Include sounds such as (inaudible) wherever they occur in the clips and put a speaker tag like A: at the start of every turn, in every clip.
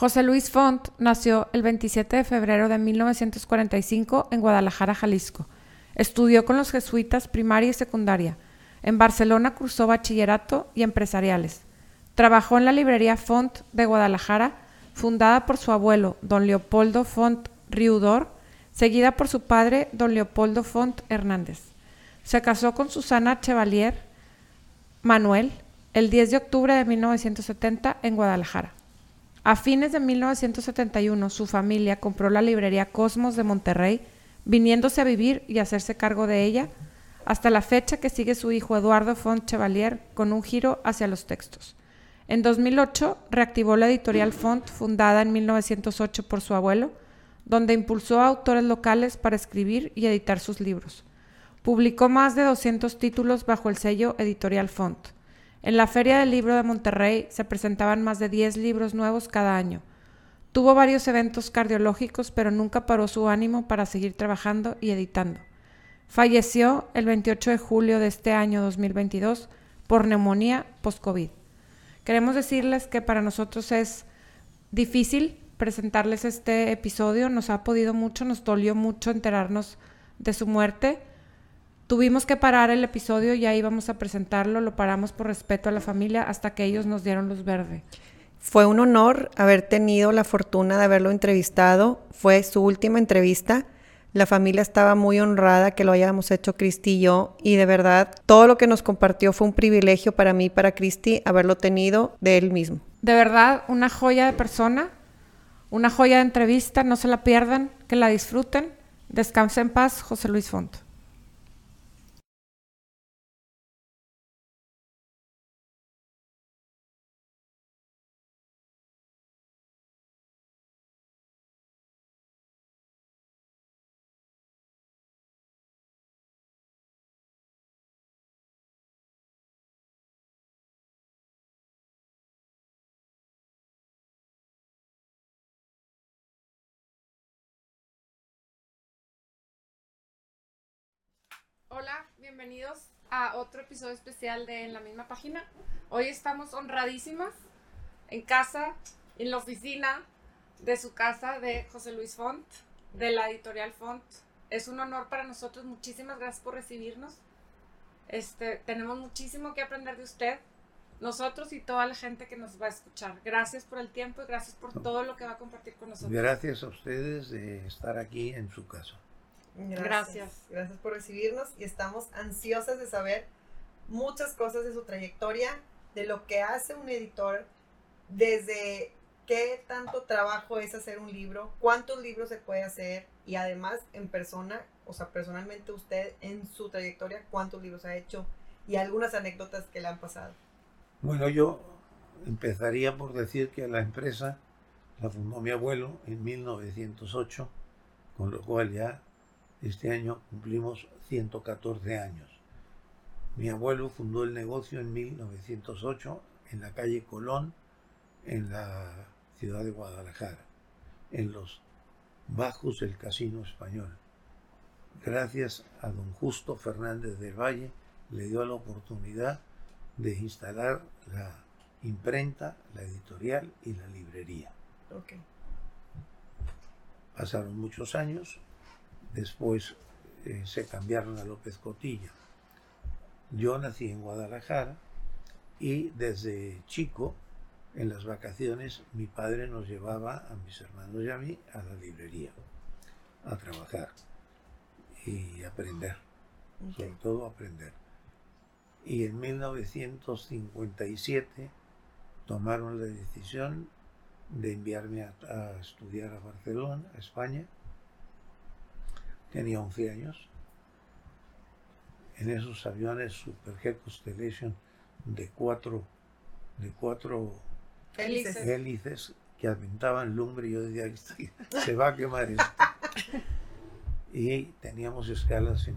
A: José Luis Font nació el 27 de febrero de 1945 en Guadalajara, Jalisco. Estudió con los jesuitas primaria y secundaria. En Barcelona cursó bachillerato y empresariales. Trabajó en la librería Font de Guadalajara, fundada por su abuelo, don Leopoldo Font Riudor, seguida por su padre, don Leopoldo Font Hernández. Se casó con Susana Chevalier Manuel el 10 de octubre de 1970 en Guadalajara. A fines de 1971, su familia compró la librería Cosmos de Monterrey, viniéndose a vivir y hacerse cargo de ella, hasta la fecha que sigue su hijo Eduardo Font Chevalier con un giro hacia los textos. En 2008 reactivó la editorial Font, fundada en 1908 por su abuelo, donde impulsó a autores locales para escribir y editar sus libros. Publicó más de 200 títulos bajo el sello Editorial Font. En la Feria del Libro de Monterrey se presentaban más de 10 libros nuevos cada año. Tuvo varios eventos cardiológicos, pero nunca paró su ánimo para seguir trabajando y editando. Falleció el 28 de julio de este año 2022 por neumonía post-COVID. Queremos decirles que para nosotros es difícil presentarles este episodio, nos ha podido mucho, nos dolió mucho enterarnos de su muerte. Tuvimos que parar el episodio, ya íbamos a presentarlo, lo paramos por respeto a la familia hasta que ellos nos dieron luz verde.
B: Fue un honor haber tenido la fortuna de haberlo entrevistado, fue su última entrevista. La familia estaba muy honrada que lo hayamos hecho Cristi y yo y de verdad todo lo que nos compartió fue un privilegio para mí y para Cristi haberlo tenido de él mismo.
A: De verdad, una joya de persona, una joya de entrevista, no se la pierdan, que la disfruten. Descanse en paz, José Luis Font. Hola, bienvenidos a otro episodio especial de En la misma página. Hoy estamos honradísimas en casa, en la oficina de su casa de José Luis Font, de la editorial Font. Es un honor para nosotros, muchísimas gracias por recibirnos. Este, tenemos muchísimo que aprender de usted, nosotros y toda la gente que nos va a escuchar. Gracias por el tiempo y gracias por todo lo que va a compartir con nosotros.
C: Gracias a ustedes de estar aquí en su casa.
A: Gracias.
B: Gracias por recibirnos y estamos ansiosas de saber muchas cosas de su trayectoria, de lo que hace un editor, desde qué tanto trabajo es hacer un libro, cuántos libros se puede hacer y además en persona, o sea, personalmente usted en su trayectoria, cuántos libros ha hecho y algunas anécdotas que le han pasado.
C: Bueno, yo empezaría por decir que la empresa la fundó mi abuelo en 1908, con lo cual ya este año cumplimos 114 años. Mi abuelo fundó el negocio en 1908 en la calle Colón, en la ciudad de Guadalajara, en los bajos del Casino Español. Gracias a don Justo Fernández del Valle, le dio la oportunidad de instalar la imprenta, la editorial y la librería. Pasaron muchos años Después eh, se cambiaron a López Cotilla. Yo nací en Guadalajara y desde chico, en las vacaciones, mi padre nos llevaba a mis hermanos y a mí a la librería a trabajar y aprender, sobre todo aprender. Y en 1957 tomaron la decisión de enviarme a, a estudiar a Barcelona, a España, tenía 11 años, en esos aviones Super Constellation de cuatro, de cuatro hélices. que aventaban lumbre y yo decía, (laughs) se va a quemar esto. y teníamos escalas en,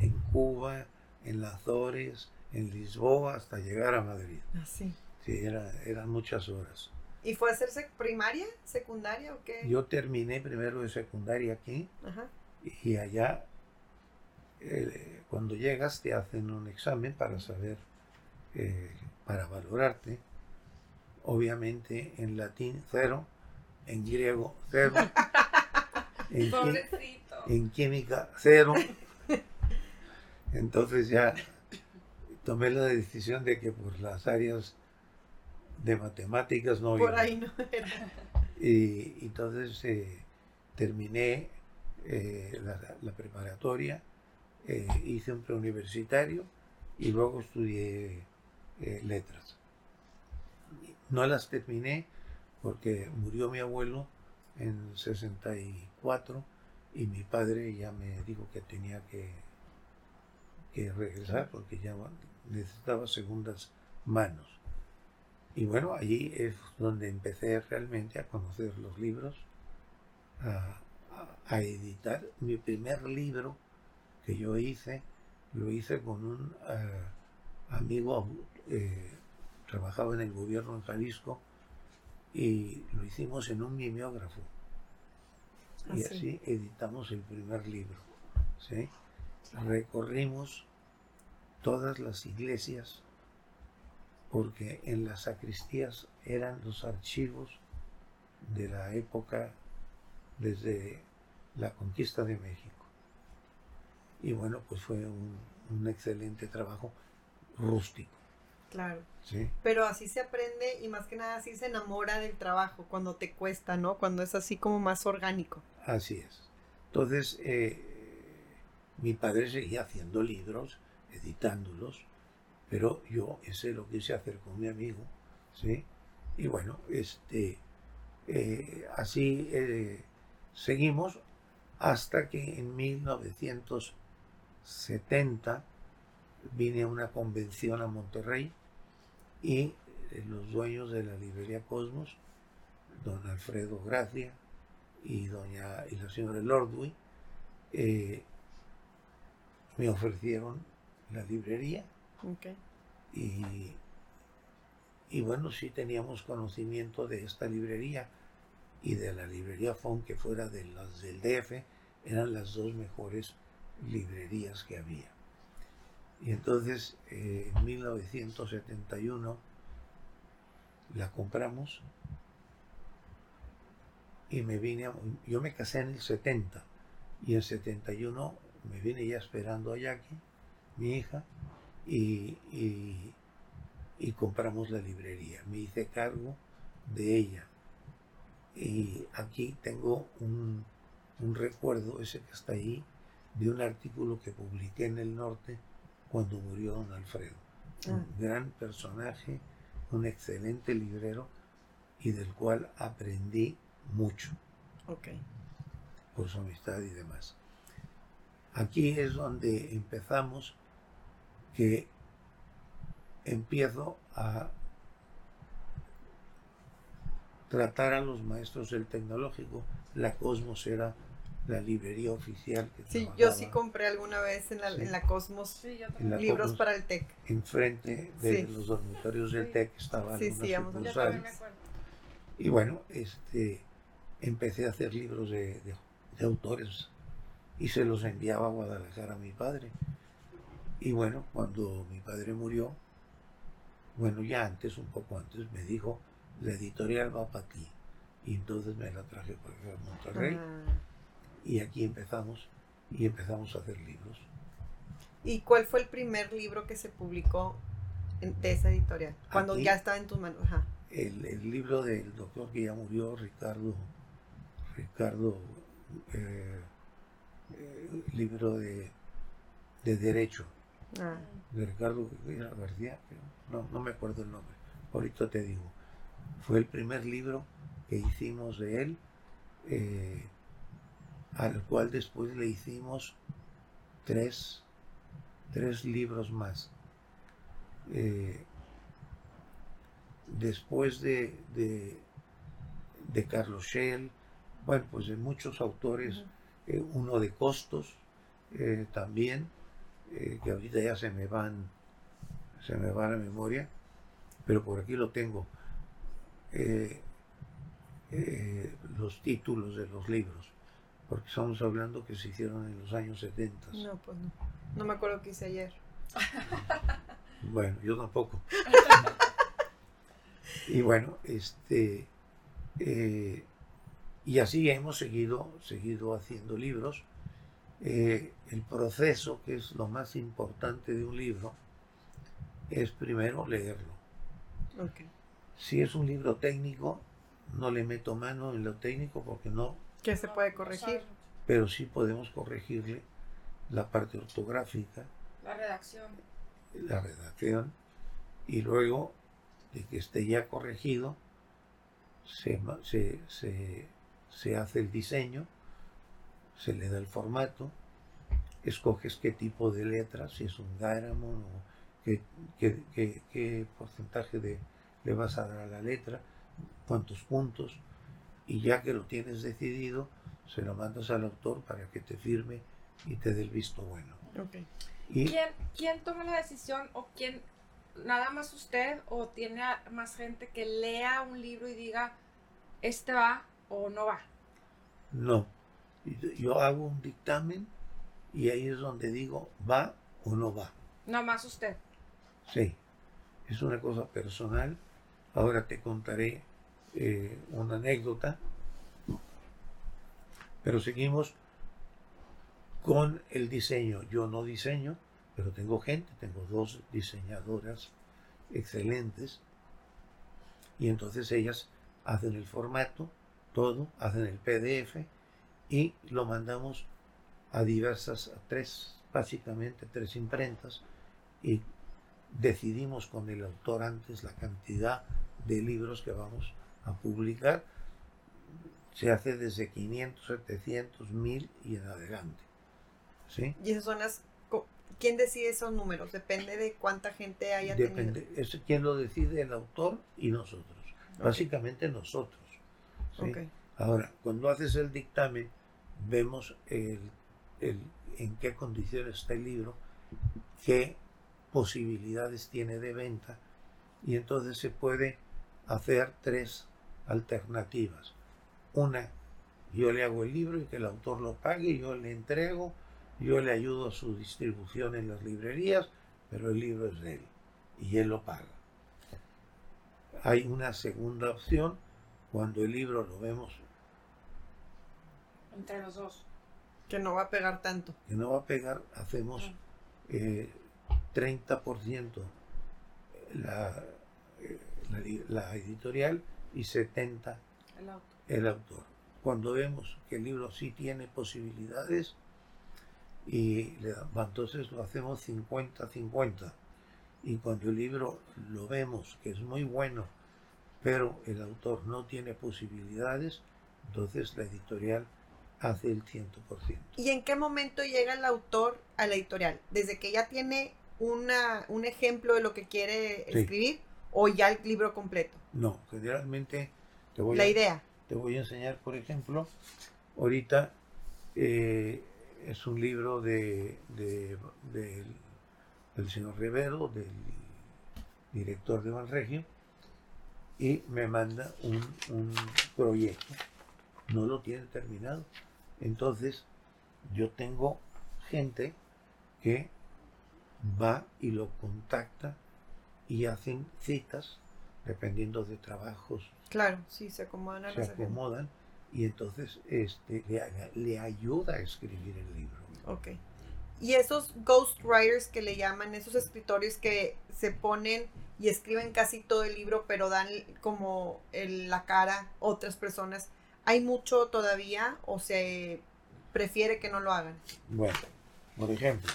C: en Cuba, en las Azores, en Lisboa, hasta llegar a Madrid.
B: Así.
C: Ah, sí, era, eran muchas horas.
B: ¿Y fue a hacerse primaria, secundaria o qué?
C: Yo terminé primero de secundaria aquí. Ajá y allá eh, cuando llegas te hacen un examen para saber, eh, para valorarte. Obviamente en latín cero, en griego cero, (laughs) en, en química cero. Entonces ya tomé la decisión de que por las áreas de matemáticas no
B: Por ahí no
C: Y, entonces eh, terminé eh, la, preparatoria, eh, hice un preuniversitario y luego estudié letras. No las terminé porque murió mi abuelo en 64 y mi padre ya me dijo que tenía que, que regresar porque ya necesitaba segundas manos. Y bueno, allí es donde empecé realmente a conocer los libros, a, editar. Mi primer libro que yo hice, lo hice con un eh, amigo, eh, trabajaba en el gobierno en Jalisco, y lo hicimos en un mimeógrafo. y ah, así editamos el primer libro. Recorrimos todas las iglesias porque en las sacristías eran los archivos de la época desde la conquista de México. Y bueno, pues fue un, excelente trabajo rústico.
B: Claro. ¿Sí? Pero así se aprende y más que nada así se enamora del trabajo cuando te cuesta, ¿no? Cuando es así como más orgánico.
C: Así es. Entonces, eh, mi padre seguía haciendo libros, editándolos, pero yo ese lo quise hacer con mi amigo, ¿sí? Y bueno, este, eh, así eh, seguimos hasta que en 1970 vine a una convención a Monterrey y eh, los dueños de la librería Cosmos, don Alfredo Gracia y doña y la señora Lordwy, me ofrecieron la librería. Y, y bueno, sí teníamos conocimiento de esta librería y de la librería FON, que fuera de las del DF, eran las dos mejores librerías que había. Y entonces, eh, en 1971, la compramos y me vine, yo me casé en el 70 y en 71 me vine ya esperando a Jackie, mi hija, y, y, compramos la librería. Me hice cargo de ella. Y aquí tengo un, un recuerdo, ese que está ahí, de un artículo que publiqué en el norte cuando murió don Alfredo. Un ah. gran personaje, un excelente librero y del cual aprendí mucho. Por su amistad y demás. Aquí es donde empezamos que empiezo a tratar a los maestros del tecnológico. La Cosmos era la librería oficial que
B: Sí, yo sí compré alguna vez en la, en la Cosmos libros para el TEC.
C: Enfrente de los dormitorios del TEC estaban sí, Y bueno, este, empecé a hacer libros de, de autores y se los enviaba a Guadalajara a mi padre. Y bueno, cuando mi padre murió, bueno, ya antes, un poco antes, me dijo, la editorial va para ti. Y entonces me la traje para Monterrey. Ah. Y aquí empezamos, y empezamos a hacer libros.
B: ¿Y cuál fue el primer libro que se publicó de esa editorial? Cuando ya estaba en tus manos.
C: El, libro del doctor que ya murió, Ricardo, Ricardo, eh, eh, libro de, de Derecho Ah. de Ricardo García, no, no me acuerdo el nombre, ahorita te digo. Fue el primer libro que hicimos de él, eh, al cual después le hicimos tres, tres libros más. Eh, después de, de, Carlos Schell, bueno, pues de muchos autores, eh, uno de Costos también, eh, que ahorita ya se me van, se me va la memoria, pero por aquí lo tengo. Eh, eh, los títulos de los libros, porque estamos hablando que se hicieron en los años 70.
B: No, pues no. No me acuerdo qué hice ayer. (laughs)
C: Bueno, yo tampoco. (laughs) y bueno, este, eh, y así hemos seguido, seguido haciendo libros. Eh, el proceso, que es lo más importante de un libro, es primero leerlo. Si es un libro técnico, no le meto mano en lo técnico porque no.
B: ¿Qué se puede corregir?
C: Pero sí podemos corregirle la parte ortográfica.
A: La redacción.
C: La redacción. Y luego de que esté ya corregido, se, se, hace el diseño, se le da el formato, escoges qué tipo de letra, si es un Garamond o qué, qué, porcentaje de, le vas a dar a la letra, cuántos puntos, y ya que lo tienes decidido, se lo mandas al autor para que te firme y te dé el visto bueno.
A: Y, ¿Quién, ¿Quién toma la decisión o quién nada más usted o tiene más gente que lea un libro y diga, este va o no va?
C: No, yo hago un dictamen y ahí es donde digo, va o no va.
A: Nada más usted.
C: Sí, es una cosa personal. Ahora te contaré eh, una anécdota, pero seguimos con el diseño. Yo no diseño, pero tengo gente, tengo dos diseñadoras excelentes y entonces ellas hacen el formato, todo, hacen el PDF y lo mandamos a diversas, a tres, básicamente tres imprentas y decidimos con el autor antes la cantidad de libros que vamos a publicar. Se hace desde 500, 700, 1000 y en adelante. ¿Sí?
B: Y esas son las ¿Quién decide esos números? Depende de cuánta gente haya
C: Depende, Es quien lo decide el autor y nosotros. Básicamente nosotros. Ahora, cuando haces el dictamen, vemos el, en qué condiciones está el libro, qué posibilidades tiene de venta, y entonces se puede hacer tres alternativas. Una, yo le hago el libro y que el autor lo pague, yo le entrego yo le ayudo a su distribución en las librerías, pero el libro es de él y él lo paga. Hay una segunda opción cuando el libro lo vemos
A: entre los dos.
B: Que no va a pegar tanto.
C: Que no va a pegar, hacemos 30% eh, eh, la, la, editorial y 70% el autor. Cuando vemos que el libro sí tiene posibilidades, y entonces lo hacemos 50-50 y cuando el libro lo vemos que es muy bueno pero el autor no tiene posibilidades entonces la editorial hace el 100%.
B: ¿Y en qué momento llega el autor a la editorial? ¿Desde que ya tiene una, un ejemplo de lo que quiere escribir o ya el libro completo?
C: No, generalmente te voy,
B: la idea.
C: Te voy a enseñar, por ejemplo, ahorita eh, es un libro de, del señor Rivero, del director de Banregio, y me manda un, un proyecto. No lo tiene terminado. Entonces, yo tengo gente que va y lo contacta y hacen citas dependiendo de trabajos.
B: Claro, sí, se acomodan a
C: Se acomodan y entonces este, le, le ayuda a escribir el libro.
B: Ok. Y esos ghostwriters que le llaman, esos escritores que se ponen y escriben casi todo el libro, pero dan como la cara a otras personas, ¿hay mucho todavía o se prefiere que no lo hagan?
C: Bueno, por ejemplo,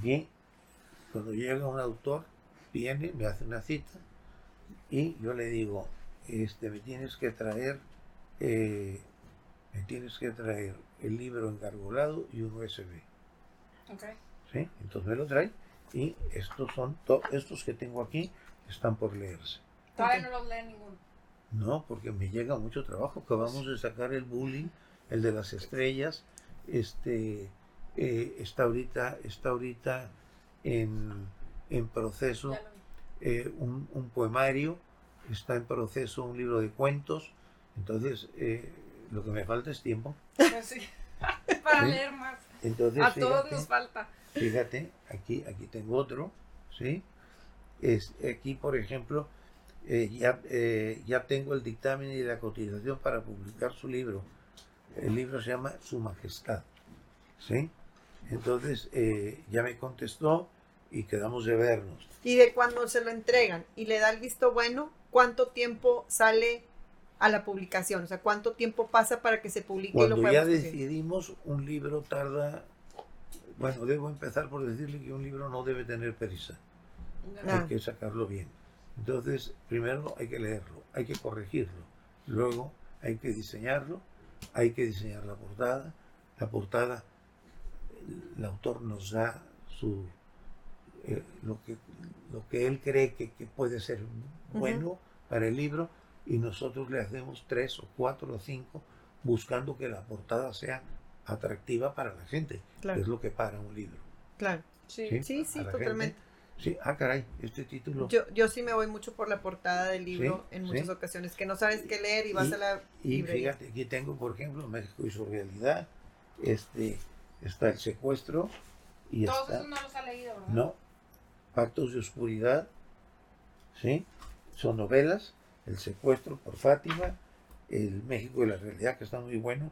C: aquí, cuando llega un autor, viene, me hace una cita y yo le digo, este, me tienes que traer eh, me tienes que traer el libro engargolado y un USB.
A: Okay.
C: ¿Sí? Entonces me lo trae y estos son estos que tengo aquí están por leerse.
A: Todavía no los lee ninguno.
C: No, porque me llega mucho trabajo. Acabamos de sacar el bullying, el de las estrellas. Este eh, está ahorita, está ahorita en, en proceso eh, un, un, poemario, está en proceso un libro de cuentos, entonces, eh, lo que me falta es tiempo. (laughs)
A: Para leer más.
C: Entonces,
A: a todos nos falta.
C: Fíjate, aquí, aquí tengo otro, ¿sí? Es, aquí, por ejemplo, eh, ya, eh, ya tengo el dictamen y la cotización para publicar su libro. El libro se llama Su Majestad. ¿Sí? Entonces eh, ya me contestó y quedamos de vernos.
B: Y de cuando se lo entregan y le da el visto bueno, ¿cuánto tiempo sale a la publicación? O sea, ¿cuánto tiempo pasa para que se publique y lo
C: Cuando ya decidimos, un libro tarda, bueno, debo empezar por decirle que un libro no debe tener prisa,
B: Ah.
C: hay que sacarlo bien. Entonces, primero hay que leerlo, hay que corregirlo, luego hay que diseñarlo, hay que diseñar la portada, la portada, el autor nos da su, eh, lo, que, lo que él cree que, que puede ser bueno para el libro y nosotros le hacemos tres o cuatro o cinco buscando que la portada sea atractiva para la gente,
B: Claro.
C: que es lo que para un libro.
B: Claro.
A: Sí.
B: Sí, sí,
C: la
B: totalmente.
C: gente. Sí, ah, caray, este título.
B: Yo, yo sí me voy mucho por la portada del libro
C: Sí,
B: en
C: sí.
B: muchas ocasiones, que no sabes qué leer y vas
C: Y-
B: a la
C: Y
B: librería.
C: fíjate, aquí tengo, por ejemplo, México y su realidad. Este, está el secuestro y
A: Todos
C: está.
A: no los ha leído, ¿verdad?
C: No. Pactos de oscuridad. ¿Sí? Son novelas. El secuestro por Fátima. El México y la realidad, que está muy bueno.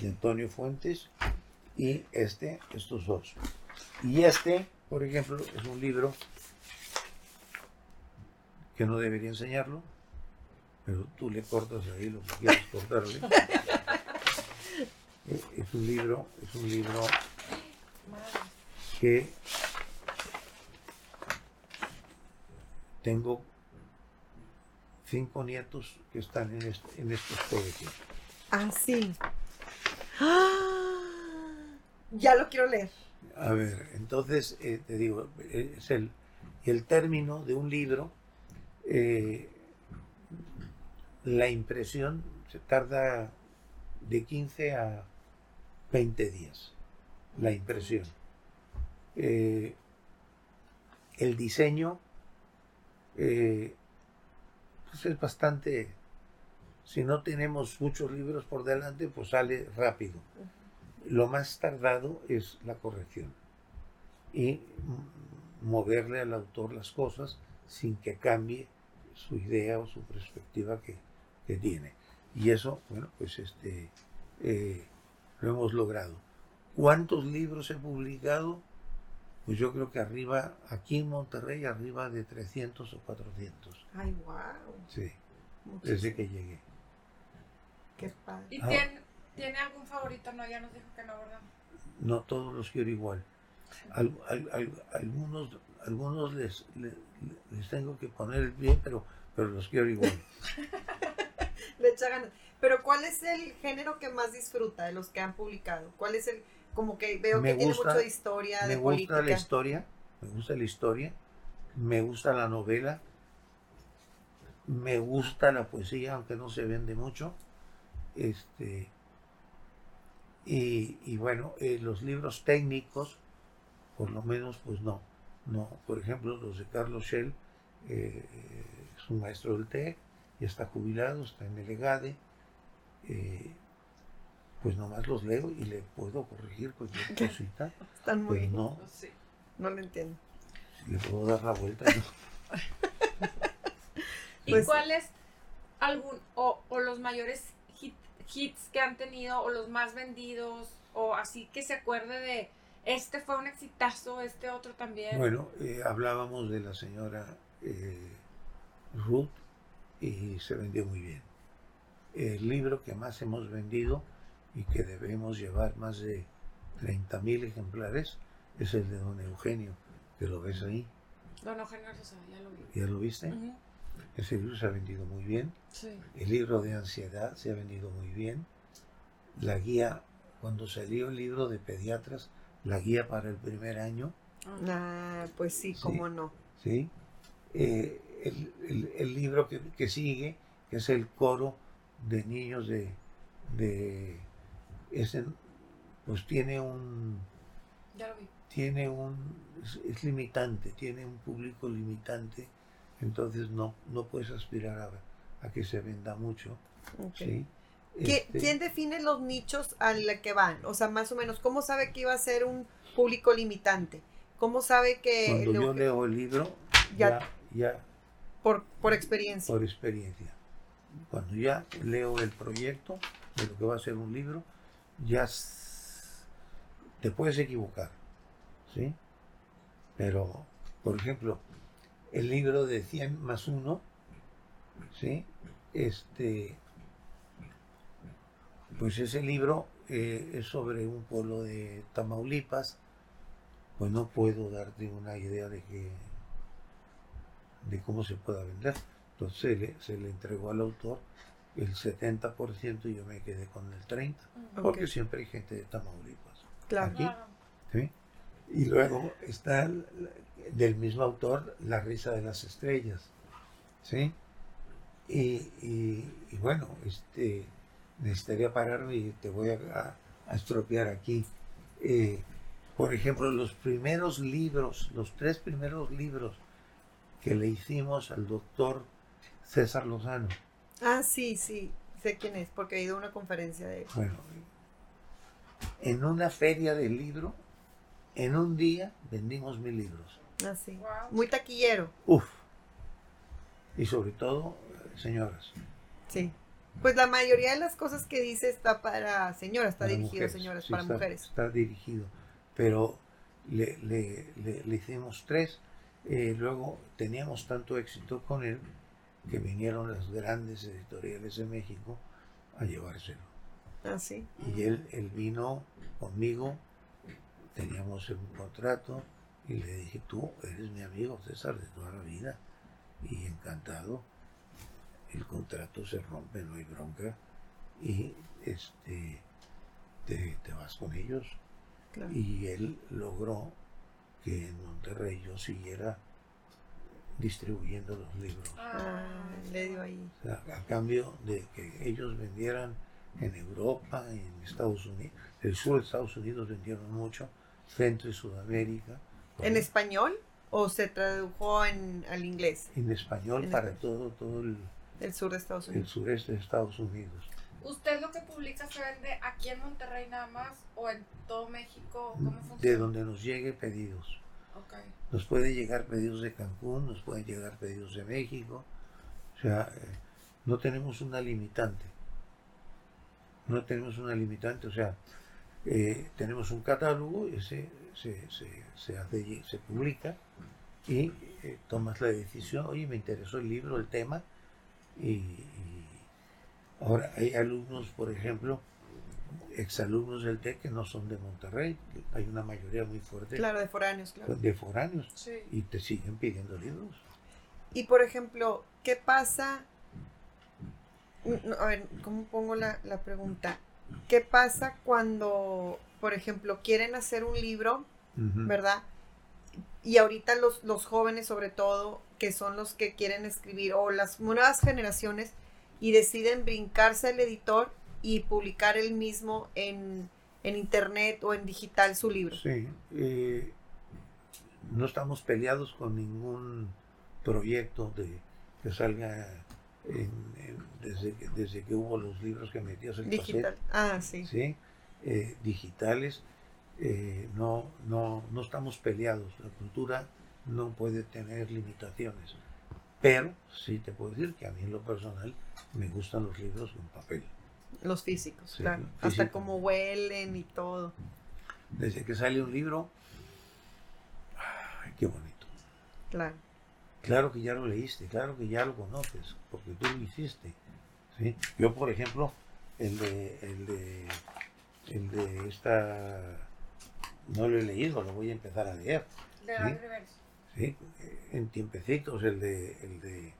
C: De Antonio Fuentes. Y este, estos dos. Y este, por ejemplo, es un libro que no debería enseñarlo. Pero tú le cortas ahí lo que quieras cortarle. (laughs) Es un libro, es un libro que tengo cinco nietos que están en, este- en estos colegios.
B: Ah, sí. ¡Ah! Ya lo quiero leer.
C: A ver, entonces eh, te digo, es el, el término de un libro. eh, la impresión se tarda de 15 a 20 días. La impresión. Eh, el diseño eh, pues es bastante. Si no tenemos muchos libros por delante, pues sale rápido. Lo más tardado es la corrección y moverle al autor las cosas sin que cambie su idea o su perspectiva que, que tiene. Y eso, bueno, pues este eh, lo hemos logrado. ¿Cuántos libros he publicado? Pues yo creo que arriba, aquí en Monterrey, arriba de 300 o 400.
B: Ay, wow.
C: Sí, desde que llegué.
B: Qué padre.
A: ¿Y
C: Ah.
A: tiene, tiene algún favorito? No, ya nos dijo que no, ¿verdad?
C: no todos los quiero igual. Al- al- al- algunos algunos les, le- les tengo que poner el pie, pero, pero los quiero igual. (laughs)
B: Le echa ganas. Pero ¿cuál es el género que más disfruta de los que han publicado? ¿Cuál es el, como que veo
C: Me
B: que tiene mucho de historia,
C: Me
B: de
C: gusta
B: política?
C: la historia, me gusta la historia, me gusta la novela, me gusta la poesía, aunque no se vende mucho. Este, y, y bueno, eh, los libros técnicos, por lo menos, pues no. no Por ejemplo, los de Carlos Shell, eh, es un maestro del TEC, ya está jubilado, está en el EGADE. Eh, pues nomás los leo y le puedo corregir cualquier cosita.
B: Están muy...
C: Pues no,
A: Sí.
B: No lo entiendo.
C: le puedo dar la vuelta. ¿no? (laughs)
A: ¿Y
B: Pues-
A: cuál es algún, o, o los mayores hit- hits que han tenido, o los más vendidos, o así que se acuerde de, este fue un exitazo, este otro también?
C: Bueno, eh, hablábamos de la señora eh, Ruth y se vendió muy bien. El libro que más hemos vendido y que debemos llevar más de 30.000 ejemplares es el de don Eugenio, que lo ves ahí,
A: Don Eugenio ya lo vi.
C: ¿ya lo viste? Ese libro se ha vendido muy bien.
A: Sí.
C: El libro de ansiedad se ha vendido muy bien. La guía, cuando salió el libro de pediatras, la guía para el primer año,
B: Ah, pues sí,
C: Sí.
B: cómo no.
C: ¿sí? Eh, el, el- el libro que, que sigue, que es el coro de niños de... de ese, pues tiene un...
A: Ya lo vi.
C: Tiene un... Es, es limitante, tiene un público limitante, entonces no, no puedes aspirar a, a que se venda mucho. ¿sí?
B: ¿Qui-
C: Este,
B: ¿Quién define los nichos a la que van? O sea, más o menos, ¿cómo sabe que iba a ser un público limitante? ¿Cómo sabe que...
C: Cuando
B: el-
C: yo leo el libro,
B: Ya-
C: ya, ya,
B: Por, por experiencia.
C: Por experiencia. Cuando ya leo el proyecto de lo que va a ser un libro, ya te puedes equivocar, ¿sí? Pero, por ejemplo, el libro de 100 más 1, ¿sí? Este, pues ese libro eh, es sobre un pueblo de Tamaulipas, pues no puedo darte una idea de que de cómo se pueda vender. Entonces se le, se le entregó al autor el 70% y yo me quedé con el 30%, porque siempre hay gente de Tamaulipas.
B: Claro.
C: Aquí, ¿sí? Y luego está del mismo autor La risa de las estrellas. ¿Sí? Y, bueno, este, necesitaría pararme y te voy a, estropear aquí. Eh, por ejemplo, los primeros libros, los tres primeros libros que le hicimos al doctor César Lozano.
B: Ah, sí, sí, sé quién es, porque he ido a una conferencia de él.
C: Bueno, en una feria del libro en un día vendimos mil libros.
B: Así. Ah, Muy taquillero.
C: Uf. Y sobre todo, señoras.
B: Sí. Pues la mayoría de las cosas que dice está para señoras, está dirigido, señoras, para mujeres.
C: Está dirigido. Pero le, hicimos tres. Eh, luego teníamos tanto éxito con él que vinieron las grandes editoriales de México a llevárselo.
B: Ah, sí.
C: Y él, él vino conmigo teníamos un contrato y le dije, tú eres mi amigo César de toda la vida y encantado. El contrato se rompe, no hay bronca y este te, vas con ellos. Y él logró que en Monterrey yo siguiera distribuyendo los libros.
B: Ah, le dio ahí.
C: a cambio de que ellos vendieran en Europa, en Estados Unidos, el sur de Estados Unidos vendieron mucho, Centro y Sudamérica.
B: ¿En español o se tradujo en, al inglés?
C: En español para todo, todo el,
B: el sur de Estados Unidos.
C: El sureste de Estados Unidos.
A: ¿Usted lo que publica se vende aquí en Monterrey nada más o en todo México? ¿Cómo funciona?
C: De donde nos llegue pedidos. Nos pueden llegar pedidos de Cancún, nos pueden llegar pedidos de México. O sea, eh, no tenemos una limitante. No tenemos una limitante, o sea, eh, tenemos un catálogo, ese se, se, hace, se publica y eh, tomas la decisión, oye, me interesó el libro, el tema, y, ahora hay alumnos, por ejemplo, exalumnos del TEC que no son de Monterrey, hay una mayoría muy fuerte.
B: Claro, de foráneos, claro.
C: De foráneos, y te siguen pidiendo libros.
B: Y por ejemplo, ¿qué pasa? A ver, ¿cómo pongo la, la pregunta? ¿Qué pasa cuando, por ejemplo, quieren hacer un libro, ¿verdad? Y ahorita los, los jóvenes, sobre todo, que son los que quieren escribir, o las nuevas generaciones, y deciden brincarse al editor y publicar el mismo en, internet o en digital su libro.
C: Sí, eh, no estamos peleados con ningún proyecto de que salga desde, que, desde que hubo los libros que metías en
B: Digital. ah, sí.
C: ¿sí? Eh, digitales, eh, no, no, no estamos peleados. La cultura no puede tener limitaciones. Pero sí te puedo decir que a mí en lo personal me gustan los libros en papel.
B: Los físicos, claro. Hasta como huelen y todo.
C: Desde que sale un libro, qué bonito.
B: Claro.
C: Claro que ya lo leíste, claro que ya lo conoces, porque tú lo hiciste. ¿sí? Yo, por ejemplo, el de, el de, el de esta, no lo he leído, lo voy a empezar a leer.
A: ¿sí?
C: ¿Sí? En tiempecitos, el de, el de,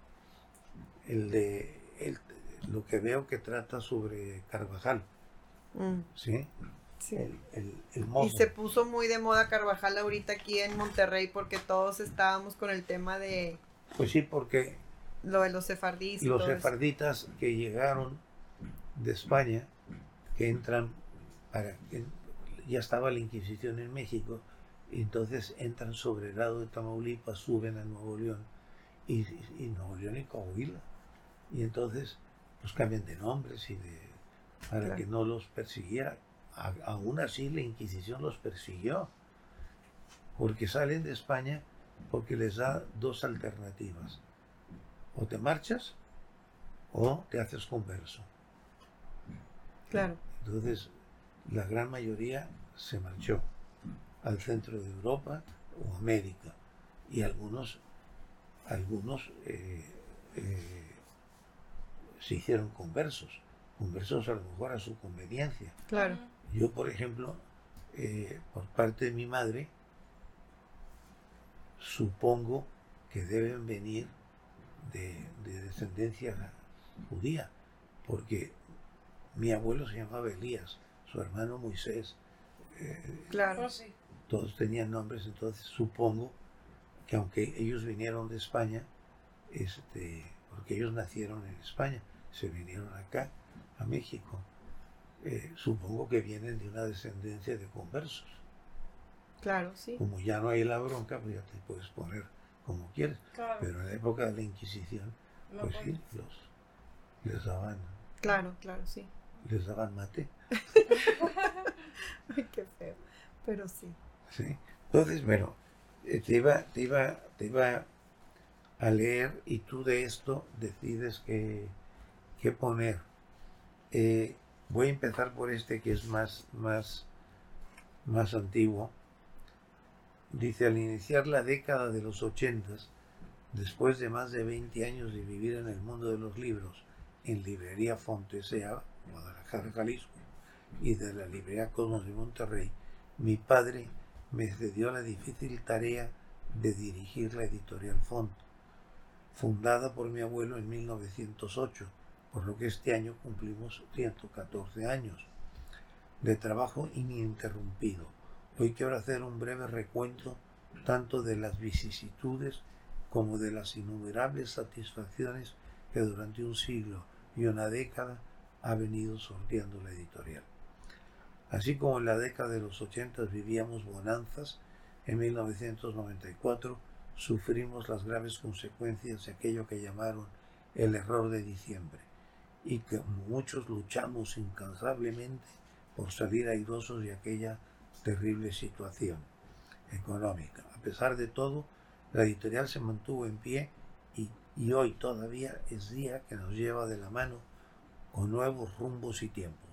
C: el de, lo que veo que trata sobre Carvajal. Mm. ¿Sí?
B: y se puso muy de moda Carvajal ahorita aquí en Monterrey porque todos estábamos con el tema de...
C: Pues sí, porque...
B: Lo de los sefarditas.
C: Los sefarditas que llegaron de España, que entran para... ya estaba la Inquisición en México, y entonces entran sobre el lado de Tamaulipas, suben a Nuevo León, y, y Nuevo León y Coahuila. Y entonces pues cambian de nombres y de para que no los persiguiera aún así la Inquisición los persiguió, porque salen de España porque les da dos alternativas. o te marchas o te haces converso.
B: Claro.
C: Entonces, la gran mayoría se marchó al centro de Europa o América y algunos, algunos eh, eh, se hicieron conversos, conversos a lo mejor a su conveniencia.
B: Claro.
C: Yo, por ejemplo, eh, por parte de mi madre, supongo que deben venir de, descendencia judía, porque mi abuelo se llamaba Elías, su hermano Moisés.
B: Eh, claro. Oh,
C: todos tenían nombres, entonces supongo que aunque ellos vinieron de España, este, porque ellos nacieron en España, se vinieron acá, a México, eh, supongo que vienen de una descendencia de conversos.
B: Claro, sí.
C: Como ya no hay la bronca, pues ya te puedes poner como quieres. Pero en la época de la Inquisición, pues sí, los, les daban.
B: Claro, claro, sí.
C: Les daban mate. (laughs)
B: Ay, qué feo. Pero sí.
C: Sí. Entonces, bueno, eh, te iba, te iba, te iba a leer y tú de esto decides qué, qué poner. Eh, voy a empezar por este que es más, más, más antiguo Dice, al iniciar la década de los ochentas, después de más de 20 años de vivir en el mundo de los libros, en Librería Fontesea, Guadalajara, Jalisco, y de la Librería Cosmos de Monterrey, mi padre me cedió la difícil tarea de dirigir la editorial Font, fundada por mi abuelo en 1908, por lo que este año cumplimos 114 años de trabajo ininterrumpido Hoy quiero hacer un breve recuento tanto de las vicisitudes como de las innumerables satisfacciones que durante un siglo y una década ha venido sorteando la editorial. Así como en la década de los 80 vivíamos bonanzas, en 1994 sufrimos las graves consecuencias de aquello que llamaron el error de diciembre y que muchos luchamos incansablemente por salir airosos de aquella terrible situación económica. A pesar de todo, la editorial se mantuvo en pie y, hoy todavía es día que nos lleva de la mano con nuevos rumbos y tiempos.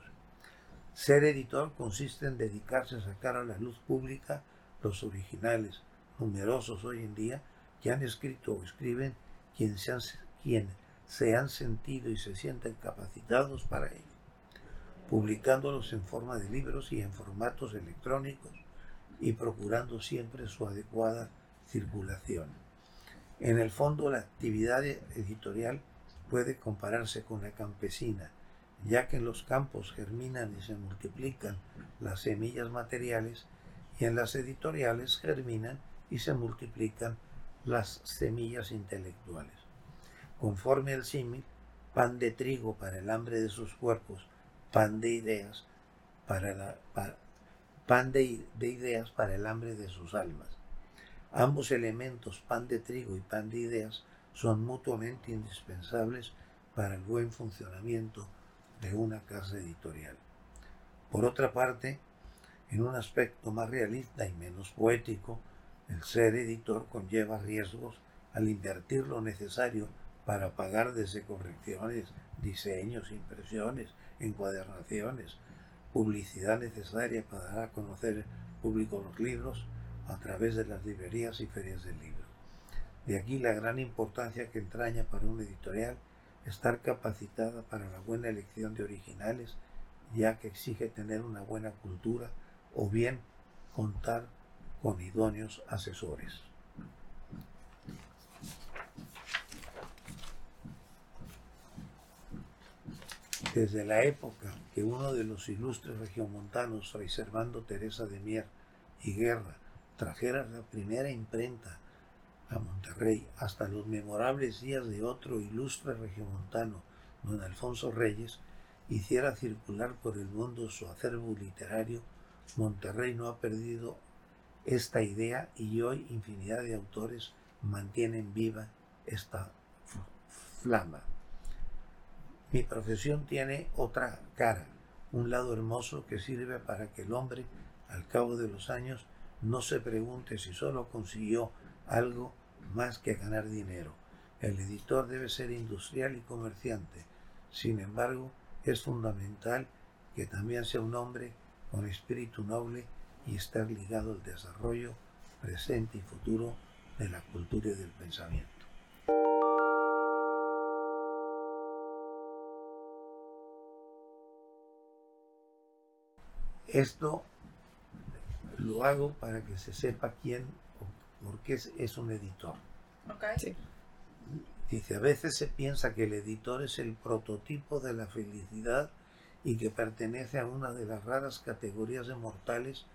C: Ser editor consiste en dedicarse a sacar a la luz pública los originales, numerosos hoy en día, que han escrito o escriben quien se han, quien se han sentido y se sienten capacitados para ello publicándolos en forma de libros y en formatos electrónicos y procurando siempre su adecuada circulación. En el fondo, la actividad editorial puede compararse con la campesina, ya que en los campos germinan y se multiplican las semillas materiales y en las editoriales germinan y se multiplican las semillas intelectuales. Conforme el símil, pan de trigo para el hambre de sus cuerpos pan de ideas para la, pan de ideas para el hambre de sus almas. Ambos elementos, pan de trigo y pan de ideas, son mutuamente indispensables para el buen funcionamiento de una casa editorial. Por otra parte, en un aspecto más realista y menos poético, el ser editor conlleva riesgos al invertir lo necesario para pagar desde correcciones, diseños, impresiones, encuadernaciones, publicidad necesaria para dar a conocer público los libros a través de las librerías y ferias del libro. De aquí la gran importancia que entraña para un editorial estar capacitada para la buena elección de originales, ya que exige tener una buena cultura o bien contar con idóneos asesores. Desde la época que uno de los ilustres regiomontanos, Fray Servando Teresa de Mier y Guerra, trajera la primera imprenta a Monterrey, hasta los memorables días de otro ilustre regiomontano, don Alfonso Reyes, hiciera circular por el mundo su acervo literario, Monterrey no ha perdido esta idea y hoy infinidad de autores mantienen viva esta flama. Mi profesión tiene otra cara, un lado hermoso que sirve para que el hombre, al cabo de los años, no se pregunte si solo consiguió algo más que ganar dinero, El editor debe ser industrial y comerciante. Sin embargo, es fundamental que también sea un hombre con espíritu noble y estar ligado al desarrollo presente y futuro de la cultura y del pensamiento. Esto lo hago para que se sepa quién o por qué es, un editor. Dice, a veces se piensa que el editor es el prototipo de la felicidad y que pertenece a una de las raras categorías de mortales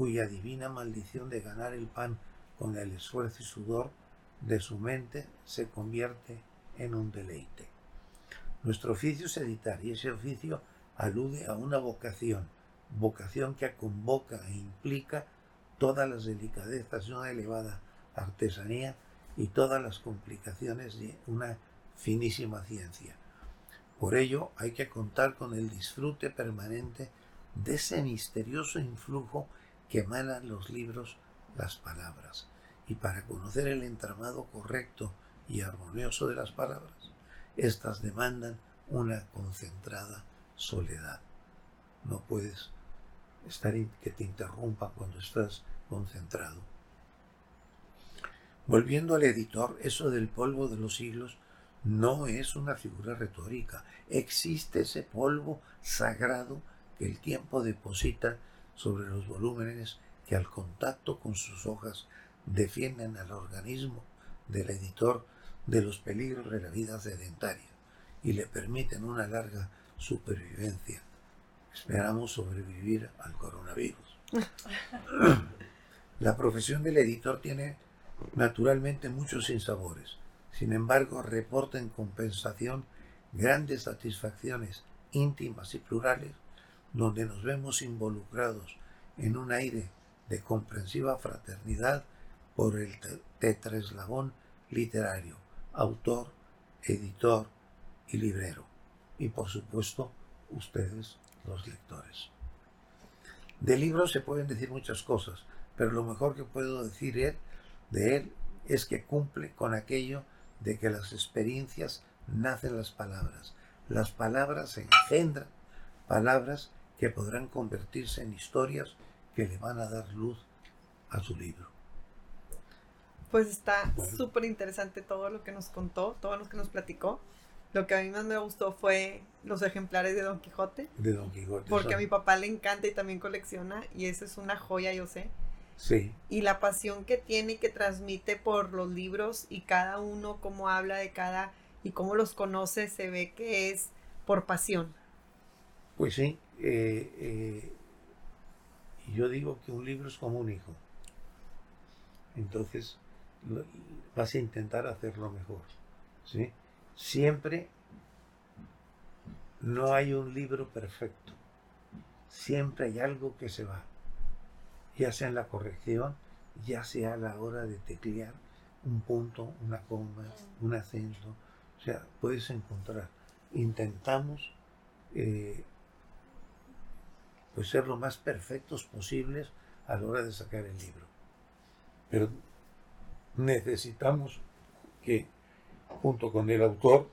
C: cuya divina maldición de ganar el pan con el esfuerzo y sudor de su mente se convierte en un deleite. Nuestro oficio es editar y ese oficio alude a una vocación vocación que convoca e implica todas las delicadezas de una elevada artesanía y todas las complicaciones de una finísima ciencia. Por ello hay que contar con el disfrute permanente de ese misterioso influjo que los libros, las palabras. Y para conocer el entramado correcto y armonioso de las palabras, éstas demandan una concentrada soledad. No puedes estar que te interrumpa cuando estás concentrado. Volviendo al editor, eso del polvo de los siglos no es una figura retórica. Existe ese polvo sagrado que el tiempo deposita sobre los volúmenes que al contacto con sus hojas defienden al organismo del editor de los peligros de la vida sedentaria y le permiten una larga supervivencia esperamos sobrevivir al coronavirus. La profesión del editor tiene naturalmente muchos sinsabores. Sin embargo, reporta en compensación grandes satisfacciones íntimas y plurales donde nos vemos involucrados en un aire de comprensiva fraternidad por el tetraeslabón literario, autor, editor y librero. Y por supuesto, ustedes los lectores. De libros se pueden decir muchas cosas, pero lo mejor que puedo decir de él es que cumple con aquello de que las experiencias nacen las palabras. Las palabras engendran palabras que podrán convertirse en historias que le van a dar luz a su libro.
B: Pues está súper interesante todo lo que nos contó, todo lo que nos platicó. Lo que a mí más me gustó fue los ejemplares de Don Quijote.
C: De Don Quijote.
B: Porque a mi papá le encanta y también colecciona y eso es una joya, yo sé.
C: Sí.
B: Y la pasión que tiene y que transmite por los libros y cada uno cómo habla de cada y cómo los conoce, se ve que es por pasión.
C: Pues sí, eh, eh, yo digo que un libro es como un hijo. Entonces vas a intentar hacerlo mejor. ¿sí? Siempre no hay un libro perfecto. Siempre hay algo que se va. Ya sea en la corrección, ya sea a la hora de teclear un punto, una coma, un acento. O sea, puedes encontrar. Intentamos eh, pues ser lo más perfectos posibles a la hora de sacar el libro. Pero necesitamos que junto con el autor,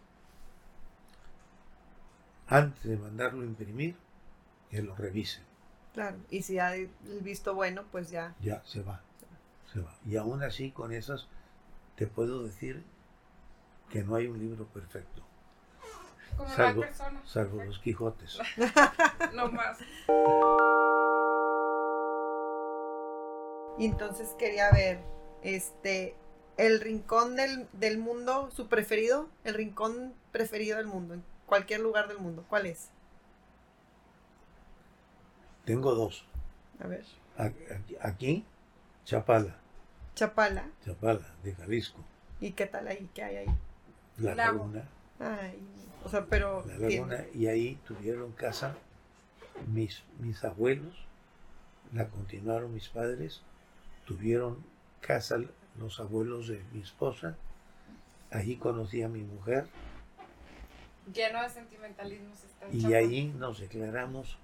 C: antes de mandarlo a imprimir, que lo revise.
B: Claro, y si ha el visto bueno, pues ya.
C: Ya, se va, se va. Y aún así, con esas, te puedo decir que no hay un libro perfecto.
A: Como
C: salvo,
A: persona.
C: salvo los Quijotes. (laughs)
A: no más.
B: Y entonces quería ver, este, el rincón del, mundo, su preferido, el rincón preferido del mundo, en cualquier lugar del mundo, ¿cuál es?
C: Tengo dos.
B: A ver.
C: Aquí, Chapala.
B: Chapala.
C: Chapala, de Jalisco.
B: ¿Y qué tal ahí? ¿Qué hay ahí?
C: La laguna.
B: Ay, o sea, pero...
C: La laguna, y ahí tuvieron casa mis, mis abuelos, la continuaron mis padres, tuvieron casa los abuelos de mi esposa. Allí conocí a mi mujer.
A: Lleno de sentimentalismos.
C: y allí nos declaramos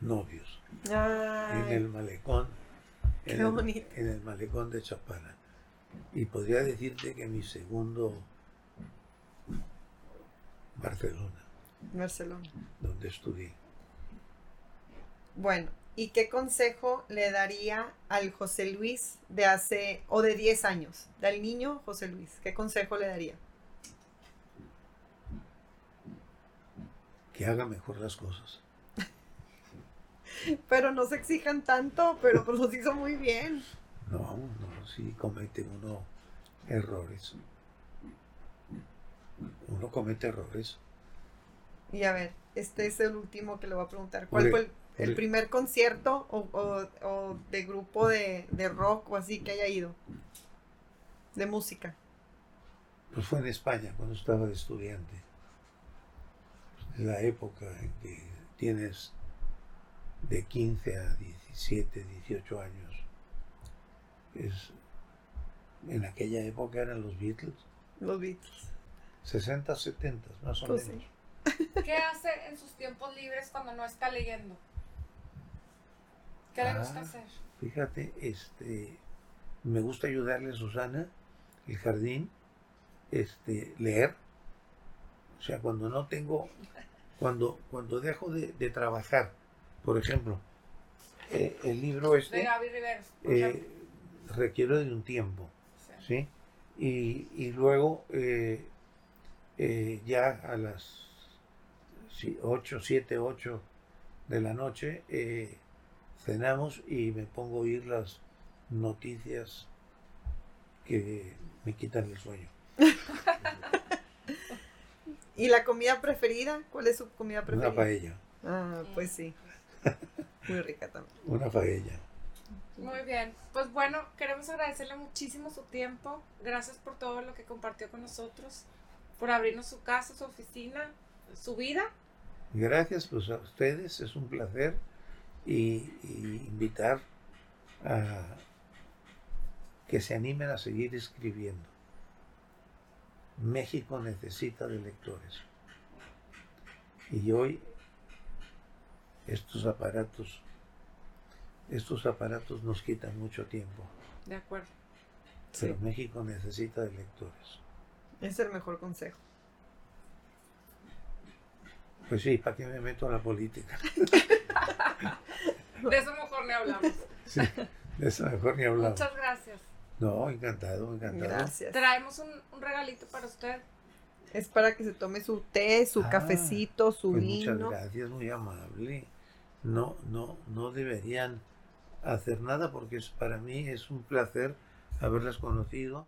C: novios. En el malecón. En el, en el malecón de Chapala. Y podría decirte que mi segundo Barcelona,
B: Barcelona.
C: donde estudié.
B: Bueno, ¿y qué consejo le daría al José Luis de hace, o de 10 años, del niño José Luis? ¿Qué consejo le daría?
C: Que haga mejor las cosas. (laughs)
B: Pero no se exijan tanto, pero pues los hizo muy bien.
C: No, no, sí comete uno errores. Uno comete errores.
B: Y a ver, este es el último que le voy a preguntar. ¿Cuál fue el, primer concierto o, o- o de grupo de, de rock o así que haya ido? De música.
C: Pues fue en España cuando estaba de estudiante. Es la época en que tienes de 15 a 17, 18 años. Es, en aquella época eran los Beatles,
B: Los Beatles.
C: 60, 70, más o
B: Pues
C: menos.
B: sí.
A: ¿Qué hace en sus tiempos libres cuando no está leyendo? ¿Qué le gusta
C: Ah.
A: hacer?
C: Fíjate, este, me gusta ayudarle a Susana, el jardín, este, leer. O sea, cuando no tengo, cuando, cuando dejo de, de trabajar, por ejemplo, eh, el libro
A: De
C: este
A: Gaby Riveros. por
C: eh, requiere de un tiempo,
A: Sí.
C: ¿sí? Y, y luego eh, eh, ya a las 8, 7, 8 de la noche eh, cenamos y me pongo a oír las noticias que me quitan el sueño. (laughs)
B: ¿Y la comida preferida? ¿Cuál es su comida preferida?
C: Una paella,
B: Ah, pues sí. (laughs) Muy rica también.
C: una paella.
A: Muy bien. Pues bueno, queremos agradecerle muchísimo su tiempo. Gracias por todo lo que compartió con nosotros, por abrirnos su casa, su oficina, su vida.
C: Gracias pues a ustedes, es un placer y, y invitar a que se animen a seguir escribiendo. México necesita de lectores. Y hoy estos aparatos, estos aparatos nos quitan mucho tiempo,
A: De acuerdo.
C: pero
B: Sí.
C: México necesita de lectores.
B: Es el mejor consejo.
C: Pues sí, ¿para qué me meto a la política?
A: De eso mejor me hablamos.
C: Sí, de eso mejor ni hablamos.
A: Muchas gracias.
C: No, encantado, encantado.
B: Gracias.
A: Traemos un, un regalito para usted.
B: Es para que se tome su té, su
C: Ah,
B: cafecito, su
C: Pues muchas
B: vino.
C: gracias, muy amable. No, no, no deberían hacer nada porque es, para mí es un placer haberlas conocido